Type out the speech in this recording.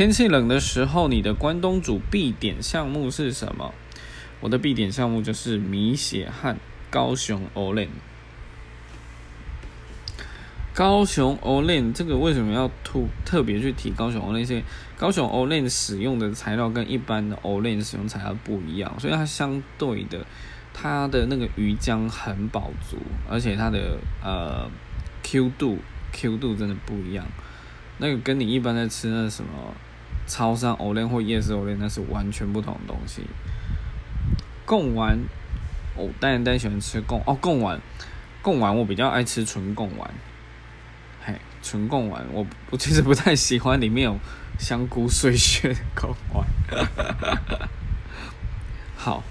天气冷的时候，你的关东煮必点项目是什么？我的必点项目就是米血和高雄 Olen。高雄 Olen 这个为什么要特特别去提高雄 Olen？是高雄 Olen 使用的材料跟一般的 Olen 使用材料不一样，所以它相对的，它的那个鱼浆很饱足，而且它的呃 Q 度 Q 度真的不一样。那个跟你一般在吃那什么超商藕链或夜市藕链那是完全不同的东西。贡丸，哦，但但喜欢吃贡哦贡丸，贡丸我比较爱吃纯贡丸。嘿，纯贡丸，我我其实不太喜欢里面有香菇碎屑的贡丸。好。